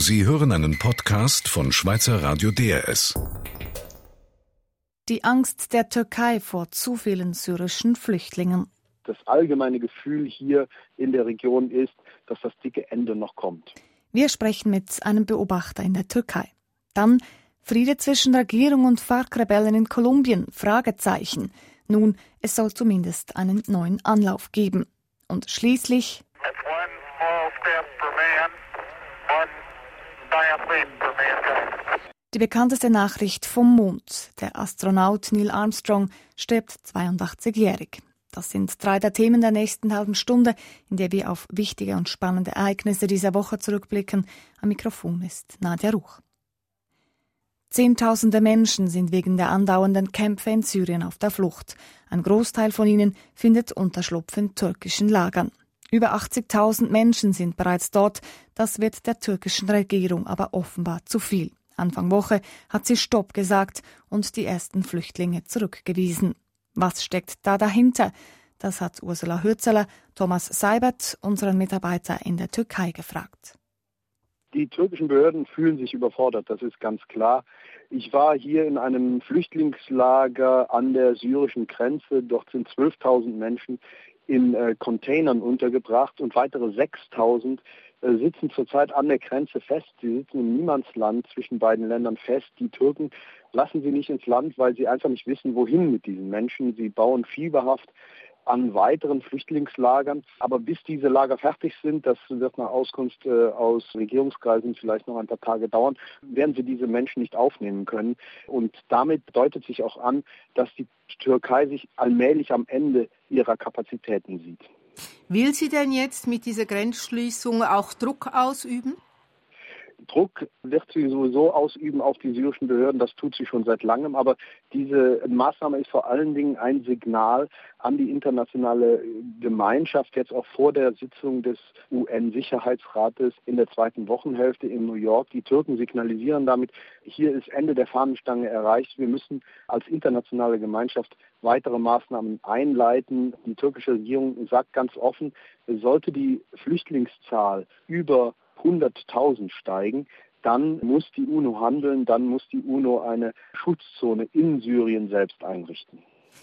Sie hören einen Podcast von Schweizer Radio DRS. Die Angst der Türkei vor zu vielen syrischen Flüchtlingen. Das allgemeine Gefühl hier in der Region ist, dass das dicke Ende noch kommt. Wir sprechen mit einem Beobachter in der Türkei. Dann Friede zwischen Regierung und FARC-Rebellen in Kolumbien? Fragezeichen. Nun, es soll zumindest einen neuen Anlauf geben. Und schließlich die bekannteste Nachricht vom Mond. Der Astronaut Neil Armstrong stirbt 82-jährig. Das sind drei der Themen der nächsten halben Stunde, in der wir auf wichtige und spannende Ereignisse dieser Woche zurückblicken. Am Mikrofon ist Nadja Ruch. Zehntausende Menschen sind wegen der andauernden Kämpfe in Syrien auf der Flucht. Ein Großteil von ihnen findet Unterschlupf in türkischen Lagern. Über 80.000 Menschen sind bereits dort. Das wird der türkischen Regierung aber offenbar zu viel. Anfang Woche hat sie Stopp gesagt und die ersten Flüchtlinge zurückgewiesen. Was steckt da dahinter? Das hat Ursula Hürzeler, Thomas Seibert, unseren Mitarbeiter in der Türkei, gefragt. Die türkischen Behörden fühlen sich überfordert, das ist ganz klar. Ich war hier in einem Flüchtlingslager an der syrischen Grenze. Dort sind 12.000 Menschen in äh, Containern untergebracht und weitere 6.000 äh, sitzen zurzeit an der Grenze fest. Sie sitzen im Niemandsland zwischen beiden Ländern fest. Die Türken lassen sie nicht ins Land, weil sie einfach nicht wissen, wohin mit diesen Menschen. Sie bauen fieberhaft an weiteren Flüchtlingslagern. Aber bis diese Lager fertig sind, das wird nach Auskunft äh, aus Regierungskreisen vielleicht noch ein paar Tage dauern, werden sie diese Menschen nicht aufnehmen können. Und damit deutet sich auch an, dass die Türkei sich allmählich am Ende ihrer Kapazitäten sieht. Will sie denn jetzt mit dieser Grenzschließung auch Druck ausüben? Druck wird sie sowieso ausüben auf die syrischen Behörden, das tut sie schon seit langem, aber diese Maßnahme ist vor allen Dingen ein Signal an die internationale Gemeinschaft, jetzt auch vor der Sitzung des UN-Sicherheitsrates in der zweiten Wochenhälfte in New York. Die Türken signalisieren damit, hier ist Ende der Fahnenstange erreicht. Wir müssen als internationale Gemeinschaft weitere Maßnahmen einleiten. Die türkische Regierung sagt ganz offen, sollte die Flüchtlingszahl über 100.000 steigen, dann muss die UNO handeln, dann muss die UNO eine Schutzzone in Syrien selbst einrichten.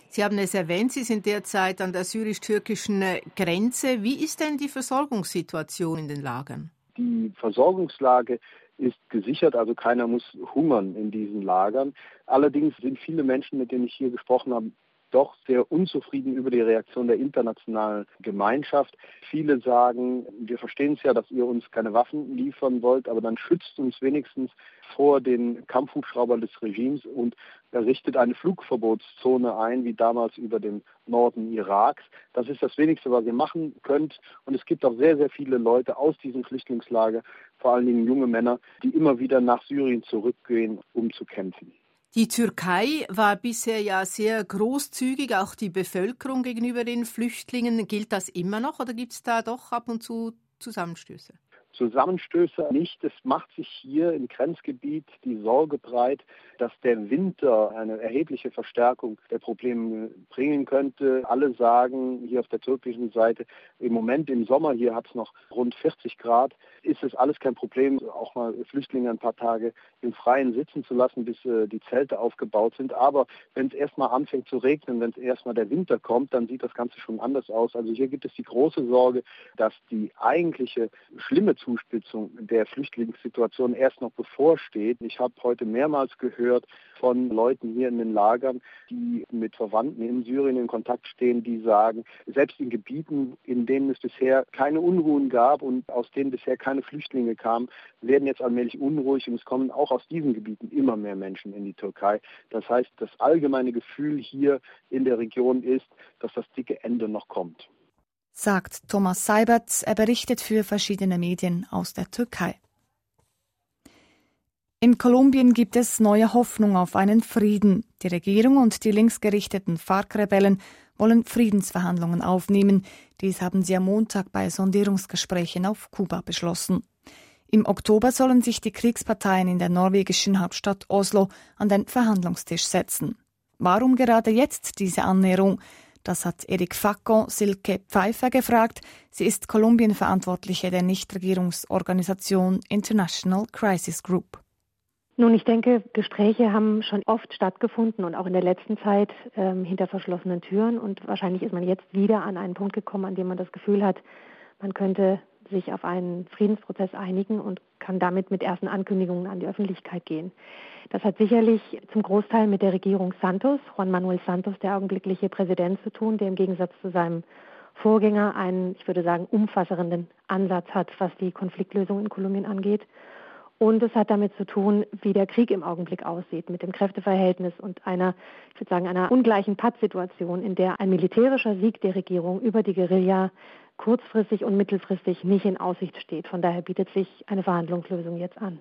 Sie haben es erwähnt, Sie sind derzeit an der syrisch-türkischen Grenze. Wie ist denn die Versorgungssituation in den Lagern? Die Versorgungslage ist gesichert, also keiner muss hungern in diesen Lagern. Allerdings sind viele Menschen, mit denen ich hier gesprochen habe, doch sehr unzufrieden über die Reaktion der internationalen Gemeinschaft. Viele sagen, wir verstehen es ja, dass ihr uns keine Waffen liefern wollt, aber dann schützt uns wenigstens vor den Kampfhubschraubern des Regimes und errichtet eine Flugverbotszone ein, wie damals über dem Norden Iraks. Das ist das Wenigste, was ihr machen könnt. Und es gibt auch sehr, sehr viele Leute aus diesem Flüchtlingslager, vor allen Dingen junge Männer, die immer wieder nach Syrien zurückgehen, um zu kämpfen. Die Türkei war bisher ja sehr großzügig, auch die Bevölkerung gegenüber den Flüchtlingen. Gilt das immer noch oder gibt es da doch ab und zu Zusammenstöße? Zusammenstöße nicht. Es macht sich hier im Grenzgebiet die Sorge breit, dass der Winter eine erhebliche Verstärkung der Probleme bringen könnte. Alle sagen hier auf der türkischen Seite, im Moment im Sommer, hier hat es noch rund 40 Grad, ist es alles kein Problem, auch mal Flüchtlinge ein paar Tage im Freien sitzen zu lassen, bis äh, die Zelte aufgebaut sind. Aber wenn es erstmal anfängt zu regnen, wenn es erstmal der Winter kommt, dann sieht das Ganze schon anders aus. Also hier gibt es die große Sorge, dass die eigentliche schlimme Zuspitzung der Flüchtlingssituation erst noch bevorsteht. Ich habe heute mehrmals gehört von Leuten hier in den Lagern, die mit Verwandten in Syrien in Kontakt stehen, die sagen, selbst in Gebieten, in denen es bisher keine Unruhen gab und aus denen bisher keine Flüchtlinge kamen, werden jetzt allmählich unruhig und es kommen auch aus diesen Gebieten immer mehr Menschen in die Türkei. Das heißt, das allgemeine Gefühl hier in der Region ist, dass das dicke Ende noch kommt sagt Thomas Seibert. Er berichtet für verschiedene Medien aus der Türkei. In Kolumbien gibt es neue Hoffnung auf einen Frieden. Die Regierung und die linksgerichteten FARC-Rebellen wollen Friedensverhandlungen aufnehmen. Dies haben sie am Montag bei Sondierungsgesprächen auf Kuba beschlossen. Im Oktober sollen sich die Kriegsparteien in der norwegischen Hauptstadt Oslo an den Verhandlungstisch setzen. Warum gerade jetzt diese Annäherung? Das hat Eric Facon Silke Pfeiffer gefragt. Sie ist Kolumbien-Verantwortliche der Nichtregierungsorganisation International Crisis Group. Nun, ich denke, Gespräche haben schon oft stattgefunden und auch in der letzten Zeit ähm, hinter verschlossenen Türen. Und wahrscheinlich ist man jetzt wieder an einen Punkt gekommen, an dem man das Gefühl hat, man könnte sich auf einen Friedensprozess einigen und kann damit mit ersten Ankündigungen an die Öffentlichkeit gehen. Das hat sicherlich zum Großteil mit der Regierung Santos, Juan Manuel Santos, der augenblickliche Präsident, zu tun, der im Gegensatz zu seinem Vorgänger einen, ich würde sagen, umfassenden Ansatz hat, was die Konfliktlösung in Kolumbien angeht. Und es hat damit zu tun, wie der Krieg im Augenblick aussieht, mit dem Kräfteverhältnis und einer, ich würde sagen, einer ungleichen Pattsituation, in der ein militärischer Sieg der Regierung über die Guerilla kurzfristig und mittelfristig nicht in Aussicht steht. Von daher bietet sich eine Verhandlungslösung jetzt an.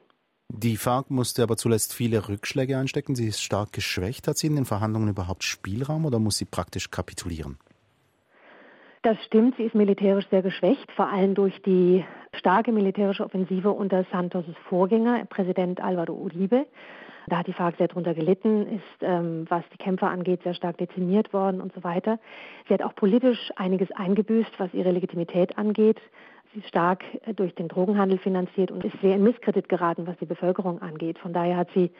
Die FARC musste aber zuletzt viele Rückschläge einstecken. Sie ist stark geschwächt. Hat sie in den Verhandlungen überhaupt Spielraum oder muss sie praktisch kapitulieren? Das stimmt, sie ist militärisch sehr geschwächt, vor allem durch die starke militärische Offensive unter Santos' Vorgänger, Präsident Alvaro Uribe. Da hat die FARC sehr drunter gelitten, ist, ähm, was die Kämpfer angeht, sehr stark dezimiert worden und so weiter. Sie hat auch politisch einiges eingebüßt, was ihre Legitimität angeht. Sie ist stark äh, durch den Drogenhandel finanziert und ist sehr in Misskredit geraten, was die Bevölkerung angeht. Von daher hat sie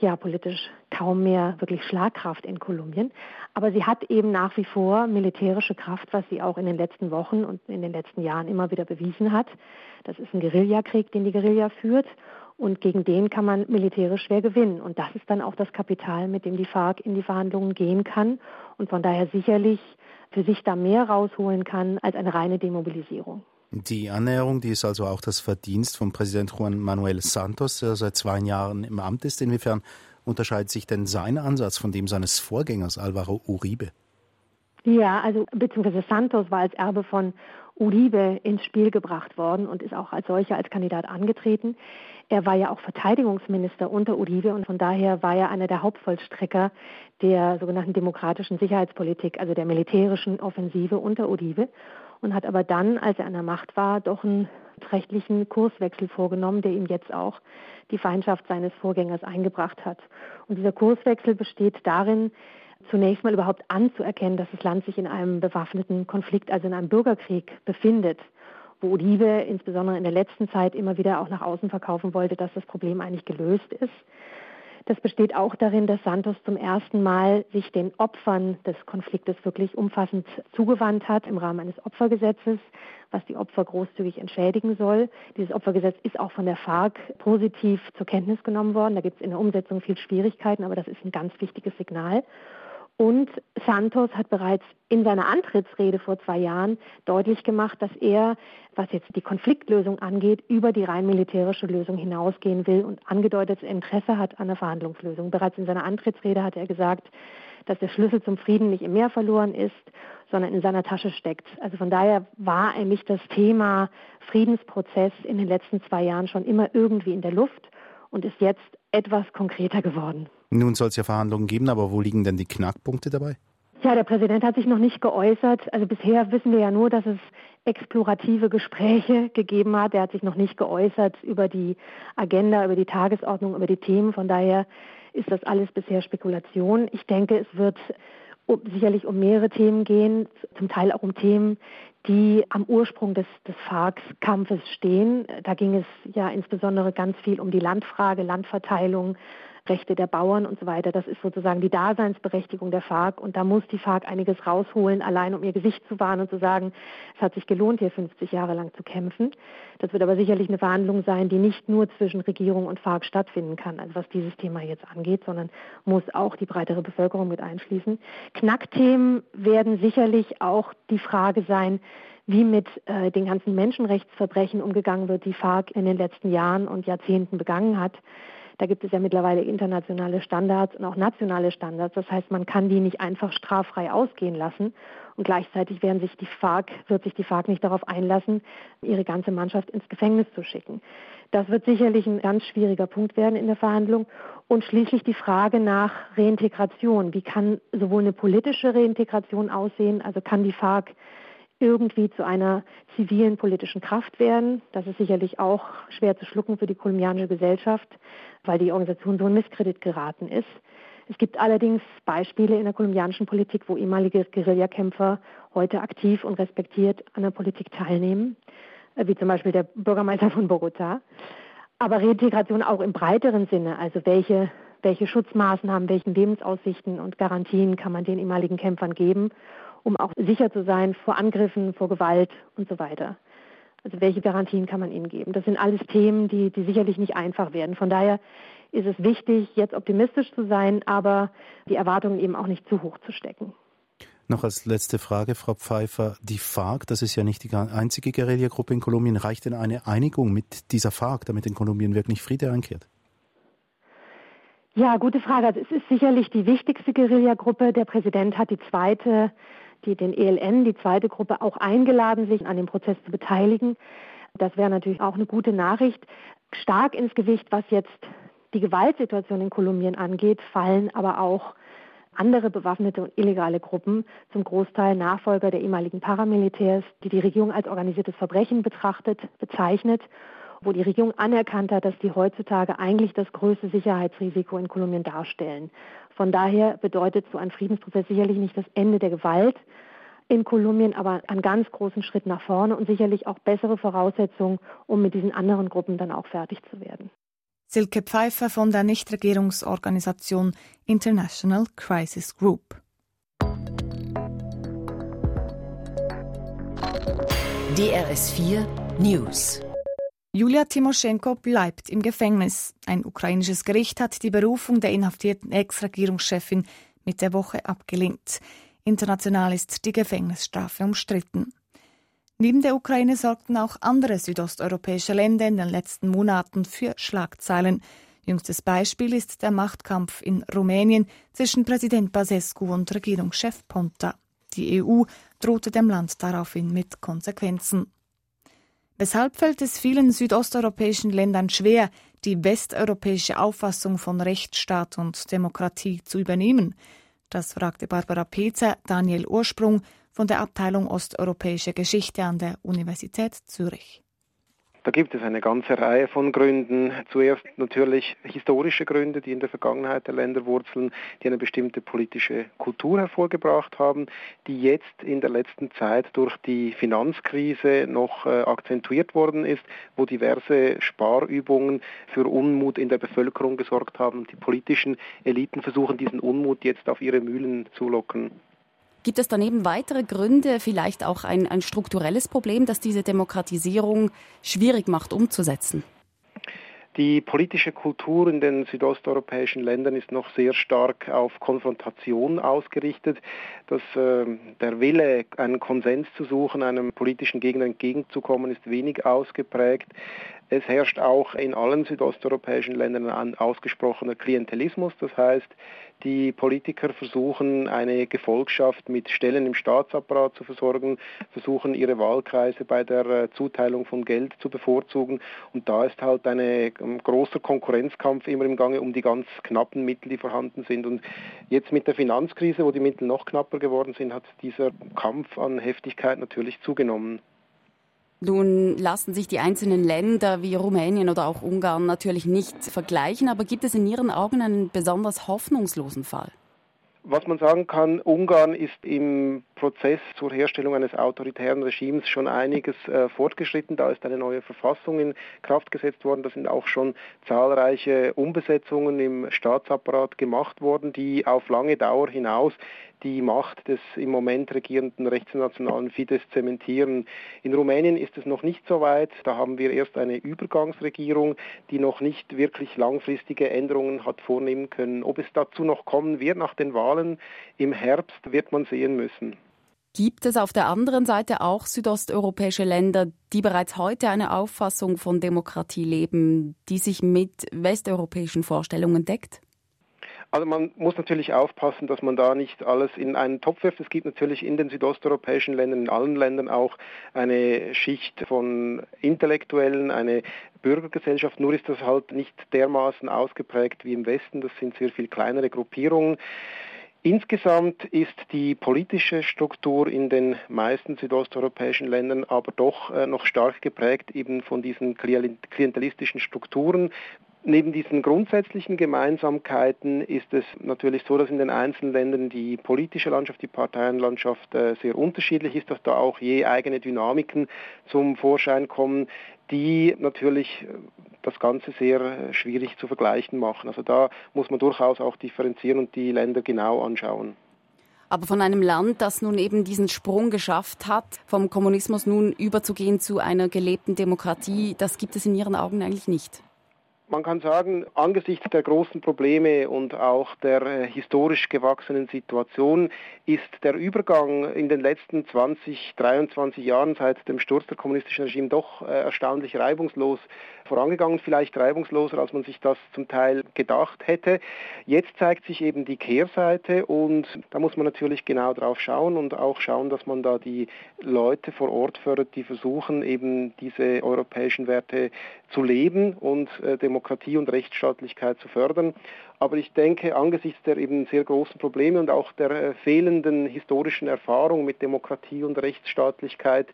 ja politisch kaum mehr wirklich Schlagkraft in Kolumbien. Aber sie hat eben nach wie vor militärische Kraft, was sie auch in den letzten Wochen und in den letzten Jahren immer wieder bewiesen hat. Das ist ein Guerillakrieg, den die Guerilla führt. Und gegen den kann man militärisch schwer gewinnen. Und das ist dann auch das Kapital, mit dem die FARC in die Verhandlungen gehen kann und von daher sicherlich für sich da mehr rausholen kann als eine reine Demobilisierung. Die Annäherung, die ist also auch das Verdienst von Präsident Juan Manuel Santos, der seit zwei Jahren im Amt ist. Inwiefern unterscheidet sich denn sein Ansatz von dem seines Vorgängers Alvaro Uribe? Ja, also beziehungsweise Santos war als Erbe von Uribe ins Spiel gebracht worden und ist auch als solcher als Kandidat angetreten. Er war ja auch Verteidigungsminister unter Uribe und von daher war er einer der Hauptvollstrecker der sogenannten demokratischen Sicherheitspolitik, also der militärischen Offensive unter Uribe und hat aber dann, als er an der Macht war, doch einen rechtlichen Kurswechsel vorgenommen, der ihm jetzt auch die Feindschaft seines Vorgängers eingebracht hat. Und dieser Kurswechsel besteht darin, zunächst mal überhaupt anzuerkennen, dass das Land sich in einem bewaffneten Konflikt, also in einem Bürgerkrieg befindet, wo Uribe insbesondere in der letzten Zeit immer wieder auch nach außen verkaufen wollte, dass das Problem eigentlich gelöst ist. Das besteht auch darin, dass Santos zum ersten Mal sich den Opfern des Konfliktes wirklich umfassend zugewandt hat im Rahmen eines Opfergesetzes, was die Opfer großzügig entschädigen soll. Dieses Opfergesetz ist auch von der FARC positiv zur Kenntnis genommen worden. Da gibt es in der Umsetzung viel Schwierigkeiten, aber das ist ein ganz wichtiges Signal. Und Santos hat bereits in seiner Antrittsrede vor zwei Jahren deutlich gemacht, dass er, was jetzt die Konfliktlösung angeht, über die rein militärische Lösung hinausgehen will und angedeutet Interesse hat an der Verhandlungslösung. Bereits in seiner Antrittsrede hat er gesagt, dass der Schlüssel zum Frieden nicht im Meer verloren ist, sondern in seiner Tasche steckt. Also von daher war eigentlich das Thema Friedensprozess in den letzten zwei Jahren schon immer irgendwie in der Luft und ist jetzt etwas konkreter geworden. Nun soll es ja Verhandlungen geben, aber wo liegen denn die Knackpunkte dabei? Ja, der Präsident hat sich noch nicht geäußert. Also bisher wissen wir ja nur, dass es explorative Gespräche gegeben hat. Er hat sich noch nicht geäußert über die Agenda, über die Tagesordnung, über die Themen. Von daher ist das alles bisher Spekulation. Ich denke, es wird sicherlich um mehrere Themen gehen, zum Teil auch um Themen, die am Ursprung des, des FARC-Kampfes stehen. Da ging es ja insbesondere ganz viel um die Landfrage, Landverteilung, Rechte der Bauern und so weiter. Das ist sozusagen die Daseinsberechtigung der FARC und da muss die FARC einiges rausholen, allein um ihr Gesicht zu wahren und zu sagen, es hat sich gelohnt, hier 50 Jahre lang zu kämpfen. Das wird aber sicherlich eine Verhandlung sein, die nicht nur zwischen Regierung und FARC stattfinden kann, also was dieses Thema jetzt angeht, sondern muss auch die breitere Bevölkerung mit einschließen. Knackthemen werden sicherlich auch die Frage sein, wie mit äh, den ganzen Menschenrechtsverbrechen umgegangen wird, die FARC in den letzten Jahren und Jahrzehnten begangen hat. Da gibt es ja mittlerweile internationale Standards und auch nationale Standards. Das heißt, man kann die nicht einfach straffrei ausgehen lassen. Und gleichzeitig werden sich die FARC, wird sich die FARC nicht darauf einlassen, ihre ganze Mannschaft ins Gefängnis zu schicken. Das wird sicherlich ein ganz schwieriger Punkt werden in der Verhandlung. Und schließlich die Frage nach Reintegration. Wie kann sowohl eine politische Reintegration aussehen, also kann die FARC irgendwie zu einer zivilen politischen Kraft werden. Das ist sicherlich auch schwer zu schlucken für die kolumbianische Gesellschaft, weil die Organisation so in Misskredit geraten ist. Es gibt allerdings Beispiele in der kolumbianischen Politik, wo ehemalige Guerillakämpfer heute aktiv und respektiert an der Politik teilnehmen, wie zum Beispiel der Bürgermeister von Bogota. Aber Reintegration auch im breiteren Sinne, also welche, welche Schutzmaßnahmen, welchen Lebensaussichten und Garantien kann man den ehemaligen Kämpfern geben, um auch sicher zu sein vor Angriffen, vor Gewalt und so weiter. Also welche Garantien kann man ihnen geben? Das sind alles Themen, die, die sicherlich nicht einfach werden. Von daher ist es wichtig, jetzt optimistisch zu sein, aber die Erwartungen eben auch nicht zu hoch zu stecken. Noch als letzte Frage, Frau Pfeiffer. Die FARC, das ist ja nicht die einzige Guerillagruppe in Kolumbien. Reicht denn eine Einigung mit dieser FARC, damit in Kolumbien wirklich Friede einkehrt? Ja, gute Frage. Also es ist sicherlich die wichtigste Guerillagruppe. Der Präsident hat die zweite, die, den ELN, die zweite Gruppe, auch eingeladen, sich an dem Prozess zu beteiligen. Das wäre natürlich auch eine gute Nachricht. Stark ins Gewicht, was jetzt die Gewaltsituation in Kolumbien angeht, fallen aber auch andere bewaffnete und illegale Gruppen, zum Großteil Nachfolger der ehemaligen Paramilitärs, die die Regierung als organisiertes Verbrechen betrachtet, bezeichnet, wo die Regierung anerkannt hat, dass die heutzutage eigentlich das größte Sicherheitsrisiko in Kolumbien darstellen. Von daher bedeutet so ein Friedensprozess sicherlich nicht das Ende der Gewalt in Kolumbien, aber einen ganz großen Schritt nach vorne und sicherlich auch bessere Voraussetzungen, um mit diesen anderen Gruppen dann auch fertig zu werden. Silke Pfeiffer von der Nichtregierungsorganisation International Crisis Group. DRS 4 News Julia Timoschenko bleibt im Gefängnis. Ein ukrainisches Gericht hat die Berufung der inhaftierten Ex-Regierungschefin mit der Woche abgelehnt. International ist die Gefängnisstrafe umstritten. Neben der Ukraine sorgten auch andere südosteuropäische Länder in den letzten Monaten für Schlagzeilen. Jüngstes Beispiel ist der Machtkampf in Rumänien zwischen Präsident Basescu und Regierungschef Ponta. Die EU drohte dem Land daraufhin mit Konsequenzen. Weshalb fällt es vielen südosteuropäischen Ländern schwer, die westeuropäische Auffassung von Rechtsstaat und Demokratie zu übernehmen? Das fragte Barbara Pezer, Daniel Ursprung von der Abteilung Osteuropäische Geschichte an der Universität Zürich. Da gibt es eine ganze Reihe von Gründen. Zuerst natürlich historische Gründe, die in der Vergangenheit der Länder wurzeln, die eine bestimmte politische Kultur hervorgebracht haben, die jetzt in der letzten Zeit durch die Finanzkrise noch äh, akzentuiert worden ist, wo diverse Sparübungen für Unmut in der Bevölkerung gesorgt haben. Die politischen Eliten versuchen diesen Unmut jetzt auf ihre Mühlen zu locken. Gibt es daneben weitere Gründe, vielleicht auch ein, ein strukturelles Problem, das diese Demokratisierung schwierig macht umzusetzen? Die politische Kultur in den südosteuropäischen Ländern ist noch sehr stark auf Konfrontation ausgerichtet. Dass, äh, der Wille, einen Konsens zu suchen, einem politischen Gegner entgegenzukommen, ist wenig ausgeprägt. Es herrscht auch in allen südosteuropäischen Ländern ein ausgesprochener Klientelismus. Das heißt, die Politiker versuchen, eine Gefolgschaft mit Stellen im Staatsapparat zu versorgen, versuchen, ihre Wahlkreise bei der äh, Zuteilung von Geld zu bevorzugen. Und da ist halt ein ähm, großer Konkurrenzkampf immer im Gange um die ganz knappen Mittel, die vorhanden sind. Und jetzt mit der Finanzkrise, wo die Mittel noch knapper geworden sind, hat dieser Kampf an Heftigkeit natürlich zugenommen. Nun lassen sich die einzelnen Länder wie Rumänien oder auch Ungarn natürlich nicht vergleichen, aber gibt es in Ihren Augen einen besonders hoffnungslosen Fall? Was man sagen kann, Ungarn ist im Prozess zur Herstellung eines autoritären Regimes schon einiges äh, fortgeschritten. Da ist eine neue Verfassung in Kraft gesetzt worden. Da sind auch schon zahlreiche Umbesetzungen im Staatsapparat gemacht worden, die auf lange Dauer hinaus die Macht des im Moment regierenden rechtsnationalen Fidesz zementieren. In Rumänien ist es noch nicht so weit. Da haben wir erst eine Übergangsregierung, die noch nicht wirklich langfristige Änderungen hat vornehmen können. Ob es dazu noch kommen wird nach den Wahlen im Herbst, wird man sehen müssen. Gibt es auf der anderen Seite auch südosteuropäische Länder, die bereits heute eine Auffassung von Demokratie leben, die sich mit westeuropäischen Vorstellungen deckt? Also man muss natürlich aufpassen, dass man da nicht alles in einen Topf wirft. Es gibt natürlich in den südosteuropäischen Ländern, in allen Ländern auch eine Schicht von Intellektuellen, eine Bürgergesellschaft, nur ist das halt nicht dermaßen ausgeprägt wie im Westen. Das sind sehr viel kleinere Gruppierungen. Insgesamt ist die politische Struktur in den meisten südosteuropäischen Ländern aber doch äh, noch stark geprägt eben von diesen klientelistischen Strukturen Neben diesen grundsätzlichen Gemeinsamkeiten ist es natürlich so, dass in den einzelnen Ländern die politische Landschaft, die Parteienlandschaft äh, sehr unterschiedlich ist, dass da auch je eigene Dynamiken zum Vorschein kommen, die natürlich äh, das Ganze sehr äh, schwierig zu vergleichen machen. Also da muss man durchaus auch differenzieren und die Länder genau anschauen. Aber von einem Land, das nun eben diesen Sprung geschafft hat, vom Kommunismus nun überzugehen zu einer gelebten Demokratie, das gibt es in Ihren Augen eigentlich nicht. Man kann sagen, angesichts der großen Probleme und auch der äh, historisch gewachsenen Situation ist der Übergang in den letzten 20, 23 Jahren seit dem Sturz der kommunistischen Regime doch äh, erstaunlich reibungslos vorangegangen, vielleicht reibungsloser, als man sich das zum Teil gedacht hätte. Jetzt zeigt sich eben die Kehrseite und da muss man natürlich genau drauf schauen und auch schauen, dass man da die Leute vor Ort fördert, die versuchen, eben diese europäischen Werte zu leben und äh, Demokratie und Rechtsstaatlichkeit zu fördern. Aber ich denke, angesichts der eben sehr großen Probleme und auch der äh, fehlenden historischen Erfahrung mit Demokratie und Rechtsstaatlichkeit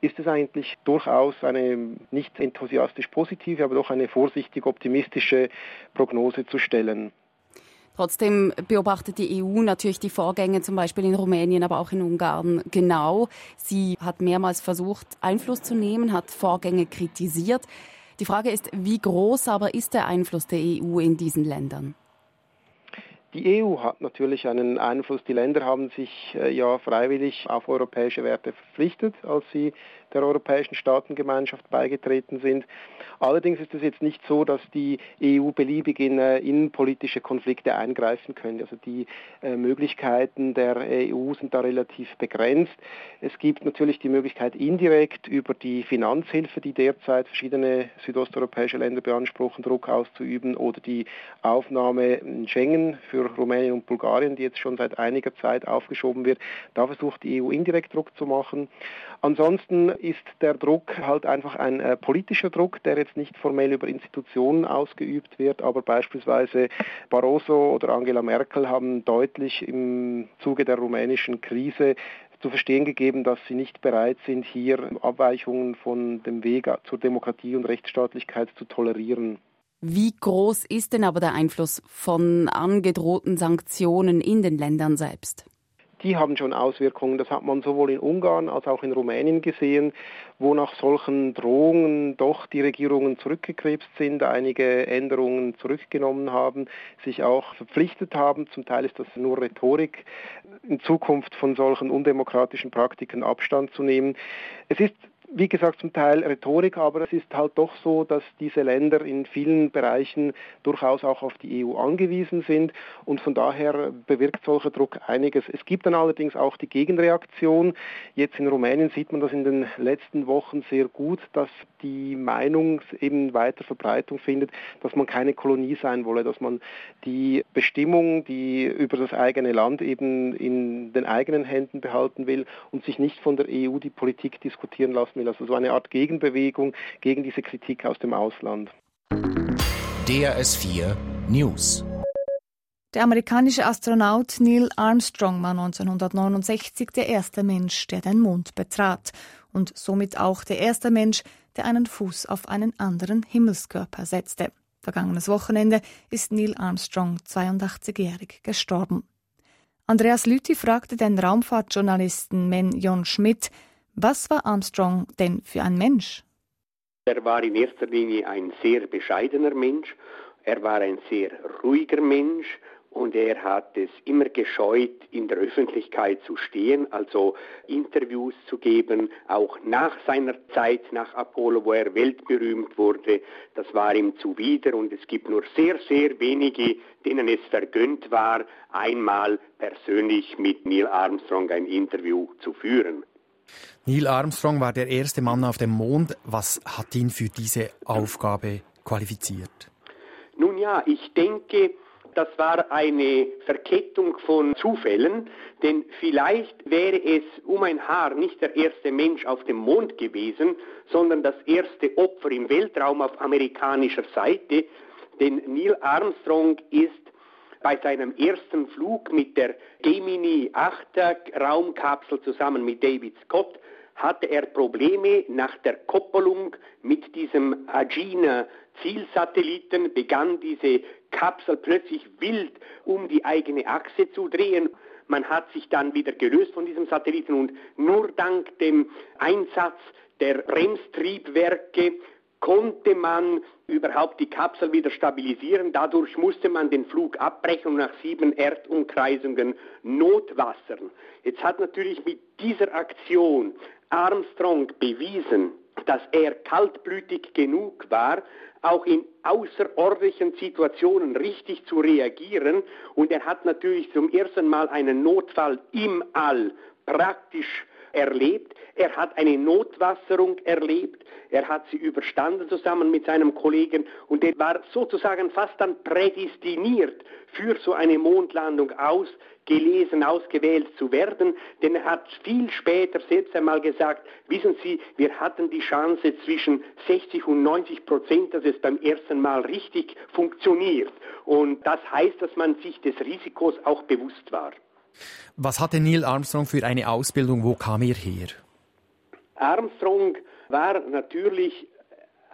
ist es eigentlich durchaus eine nicht enthusiastisch positive, aber doch eine vorsichtig optimistische Prognose zu stellen. Trotzdem beobachtet die EU natürlich die Vorgänge zum Beispiel in Rumänien, aber auch in Ungarn genau. Sie hat mehrmals versucht, Einfluss zu nehmen, hat Vorgänge kritisiert. Die Frage ist, wie groß aber ist der Einfluss der EU in diesen Ländern? Die EU hat natürlich einen Einfluss. Die Länder haben sich äh, ja freiwillig auf europäische Werte verpflichtet, als sie der Europäischen Staatengemeinschaft beigetreten sind. Allerdings ist es jetzt nicht so, dass die EU beliebig in äh, innenpolitische Konflikte eingreifen könnte. Also die äh, Möglichkeiten der EU sind da relativ begrenzt. Es gibt natürlich die Möglichkeit indirekt über die Finanzhilfe, die derzeit verschiedene südosteuropäische Länder beanspruchen, Druck auszuüben oder die Aufnahme in Schengen für Rumänien und Bulgarien, die jetzt schon seit einiger Zeit aufgeschoben wird. Da versucht die EU indirekt Druck zu machen. Ansonsten ist der Druck halt einfach ein äh, politischer Druck, der jetzt nicht formell über Institutionen ausgeübt wird, aber beispielsweise Barroso oder Angela Merkel haben deutlich im Zuge der rumänischen Krise zu verstehen gegeben, dass sie nicht bereit sind, hier Abweichungen von dem Weg zur Demokratie und Rechtsstaatlichkeit zu tolerieren. Wie groß ist denn aber der Einfluss von angedrohten Sanktionen in den Ländern selbst? Die haben schon Auswirkungen. Das hat man sowohl in Ungarn als auch in Rumänien gesehen, wo nach solchen Drohungen doch die Regierungen zurückgekrebst sind, einige Änderungen zurückgenommen haben, sich auch verpflichtet haben. Zum Teil ist das nur Rhetorik, in Zukunft von solchen undemokratischen Praktiken Abstand zu nehmen. Es ist wie gesagt, zum Teil Rhetorik, aber es ist halt doch so, dass diese Länder in vielen Bereichen durchaus auch auf die EU angewiesen sind und von daher bewirkt solcher Druck einiges. Es gibt dann allerdings auch die Gegenreaktion. Jetzt in Rumänien sieht man das in den letzten Wochen sehr gut, dass die Meinung eben weiter Verbreitung findet, dass man keine Kolonie sein wolle, dass man die Bestimmung, die über das eigene Land eben in den eigenen Händen behalten will und sich nicht von der EU die Politik diskutieren lassen will. Also so eine Art Gegenbewegung gegen diese Kritik aus dem Ausland. DRS4 News. Der amerikanische Astronaut Neil Armstrong war 1969 der erste Mensch, der den Mond betrat und somit auch der erste Mensch, der einen Fuß auf einen anderen Himmelskörper setzte. Vergangenes Wochenende ist Neil Armstrong 82-jährig gestorben. Andreas Lüthi fragte den Raumfahrtjournalisten Men Jon Schmidt, was war Armstrong denn für ein Mensch? Er war in erster Linie ein sehr bescheidener Mensch, er war ein sehr ruhiger Mensch und er hat es immer gescheut, in der Öffentlichkeit zu stehen, also Interviews zu geben, auch nach seiner Zeit nach Apollo, wo er weltberühmt wurde. Das war ihm zuwider und es gibt nur sehr, sehr wenige, denen es vergönnt war, einmal persönlich mit Neil Armstrong ein Interview zu führen. Neil Armstrong war der erste Mann auf dem Mond. Was hat ihn für diese Aufgabe qualifiziert? Nun ja, ich denke, das war eine Verkettung von Zufällen, denn vielleicht wäre es um ein Haar nicht der erste Mensch auf dem Mond gewesen, sondern das erste Opfer im Weltraum auf amerikanischer Seite, denn Neil Armstrong ist bei seinem ersten Flug mit der Gemini 8 Raumkapsel zusammen mit David Scott hatte er Probleme nach der Koppelung mit diesem Agena Zielsatelliten, begann diese Kapsel plötzlich wild um die eigene Achse zu drehen. Man hat sich dann wieder gelöst von diesem Satelliten und nur dank dem Einsatz der Bremstriebwerke konnte man überhaupt die Kapsel wieder stabilisieren. Dadurch musste man den Flug abbrechen und nach sieben Erdumkreisungen notwassern. Jetzt hat natürlich mit dieser Aktion Armstrong bewiesen, dass er kaltblütig genug war, auch in außerordentlichen Situationen richtig zu reagieren. Und er hat natürlich zum ersten Mal einen Notfall im All praktisch erlebt. Er hat eine Notwasserung erlebt. Er hat sie überstanden zusammen mit seinem Kollegen und er war sozusagen fast dann prädestiniert für so eine Mondlandung ausgelesen, ausgewählt zu werden, denn er hat viel später selbst einmal gesagt, wissen Sie, wir hatten die Chance zwischen 60 und 90 Prozent, dass es beim ersten Mal richtig funktioniert. Und das heißt, dass man sich des Risikos auch bewusst war. Was hatte Neil Armstrong für eine Ausbildung? Wo kam er her? Armstrong war natürlich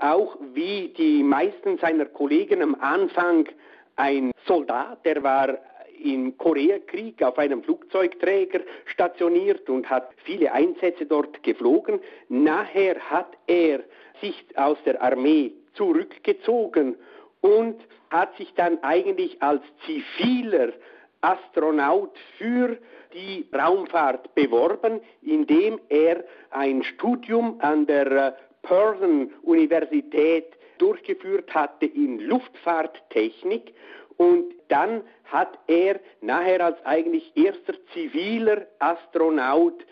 auch wie die meisten seiner Kollegen am Anfang ein Soldat, der war im Koreakrieg auf einem Flugzeugträger stationiert und hat viele Einsätze dort geflogen. Nachher hat er sich aus der Armee zurückgezogen und hat sich dann eigentlich als ziviler Astronaut für die Raumfahrt beworben, indem er ein Studium an der äh, Pearson Universität durchgeführt hatte in Luftfahrttechnik. Und dann hat er nachher als eigentlich erster ziviler Astronaut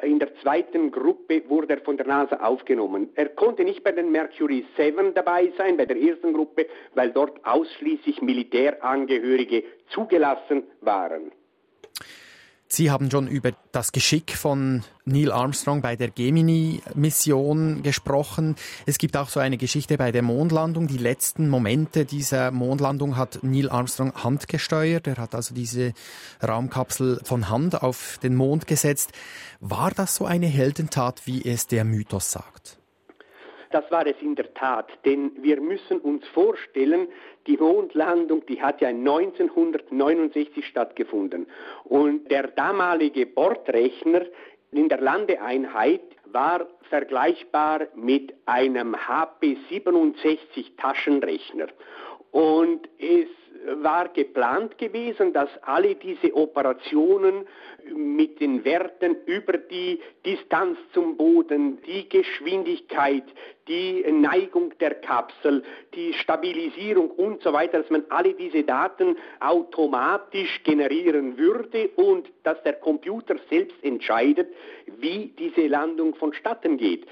in der zweiten Gruppe wurde er von der NASA aufgenommen. Er konnte nicht bei den Mercury 7 dabei sein, bei der ersten Gruppe, weil dort ausschließlich Militärangehörige zugelassen waren. Sie haben schon über das Geschick von Neil Armstrong bei der Gemini-Mission gesprochen. Es gibt auch so eine Geschichte bei der Mondlandung. Die letzten Momente dieser Mondlandung hat Neil Armstrong handgesteuert. Er hat also diese Raumkapsel von Hand auf den Mond gesetzt. War das so eine Heldentat, wie es der Mythos sagt? Das war es in der Tat, denn wir müssen uns vorstellen, die Mondlandung, die hat ja 1969 stattgefunden und der damalige Bordrechner in der Landeeinheit war vergleichbar mit einem HP67 Taschenrechner. Und es war geplant gewesen, dass alle diese Operationen mit den Werten über die Distanz zum Boden, die Geschwindigkeit, die Neigung der Kapsel, die Stabilisierung und so weiter, dass man alle diese Daten automatisch generieren würde und dass der Computer selbst entscheidet, wie diese Landung vonstatten geht.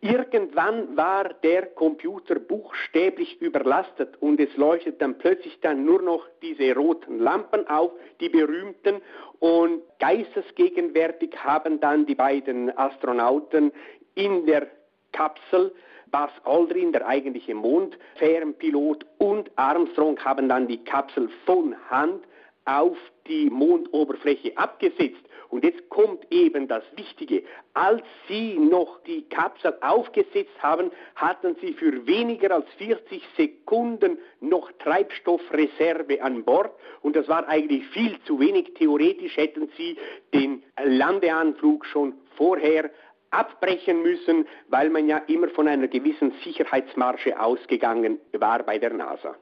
Irgendwann war der Computer buchstäblich überlastet und es leuchtet dann plötzlich dann nur noch diese roten Lampen auf, die berühmten, und geistesgegenwärtig haben dann die beiden Astronauten in der Kapsel Buzz Aldrin, der eigentliche Mondfährenpilot, und Armstrong haben dann die Kapsel von Hand auf die Mondoberfläche abgesetzt. Und jetzt kommt eben das Wichtige. Als sie noch die Kapsel aufgesetzt haben, hatten sie für weniger als 40 Sekunden noch Treibstoffreserve an Bord. Und das war eigentlich viel zu wenig. Theoretisch hätten sie den Landeanflug schon vorher abbrechen müssen, weil man ja immer von einer gewissen Sicherheitsmarge ausgegangen war bei der NASA.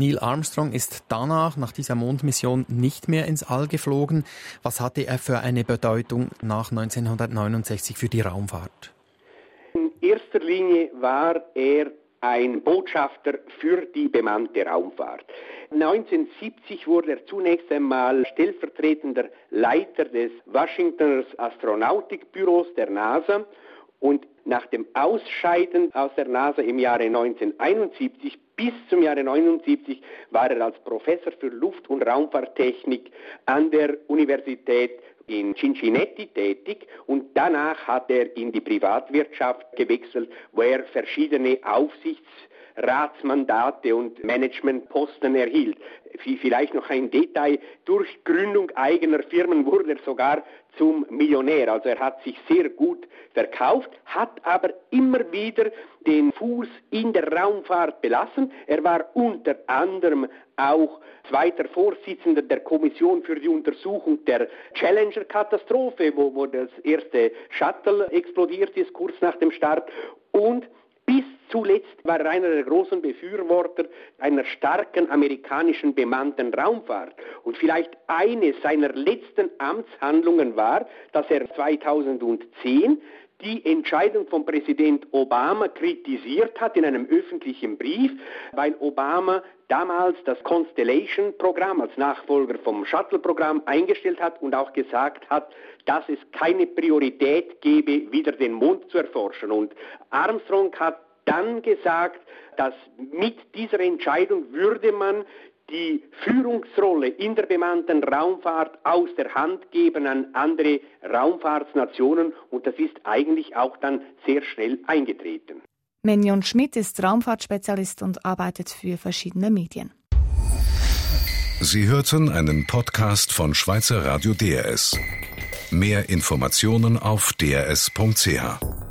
Neil Armstrong ist danach, nach dieser Mondmission, nicht mehr ins All geflogen. Was hatte er für eine Bedeutung nach 1969 für die Raumfahrt? In erster Linie war er ein Botschafter für die bemannte Raumfahrt. 1970 wurde er zunächst einmal stellvertretender Leiter des Washingtoners Astronautikbüros der NASA und nach dem Ausscheiden aus der NASA im Jahre 1971 bis zum Jahre 1979 war er als Professor für Luft- und Raumfahrttechnik an der Universität in Cincinnati tätig und danach hat er in die Privatwirtschaft gewechselt, wo er verschiedene Aufsichts Ratsmandate und Managementposten erhielt. Vielleicht noch ein Detail. Durch Gründung eigener Firmen wurde er sogar zum Millionär. Also er hat sich sehr gut verkauft, hat aber immer wieder den Fuß in der Raumfahrt belassen. Er war unter anderem auch zweiter Vorsitzender der Kommission für die Untersuchung der Challenger-Katastrophe, wo, wo das erste Shuttle explodiert ist, kurz nach dem Start. Und zuletzt war er einer der großen Befürworter einer starken amerikanischen bemannten Raumfahrt. Und vielleicht eine seiner letzten Amtshandlungen war, dass er 2010 die Entscheidung von Präsident Obama kritisiert hat in einem öffentlichen Brief, weil Obama damals das Constellation-Programm als Nachfolger vom Shuttle-Programm eingestellt hat und auch gesagt hat, dass es keine Priorität gebe, wieder den Mond zu erforschen. Und Armstrong hat dann gesagt, dass mit dieser Entscheidung würde man die Führungsrolle in der bemannten Raumfahrt aus der Hand geben an andere Raumfahrtsnationen und das ist eigentlich auch dann sehr schnell eingetreten. Menjon Schmidt ist Raumfahrtspezialist und arbeitet für verschiedene Medien. Sie hörten einen Podcast von Schweizer Radio DRS. Mehr Informationen auf drs.ch.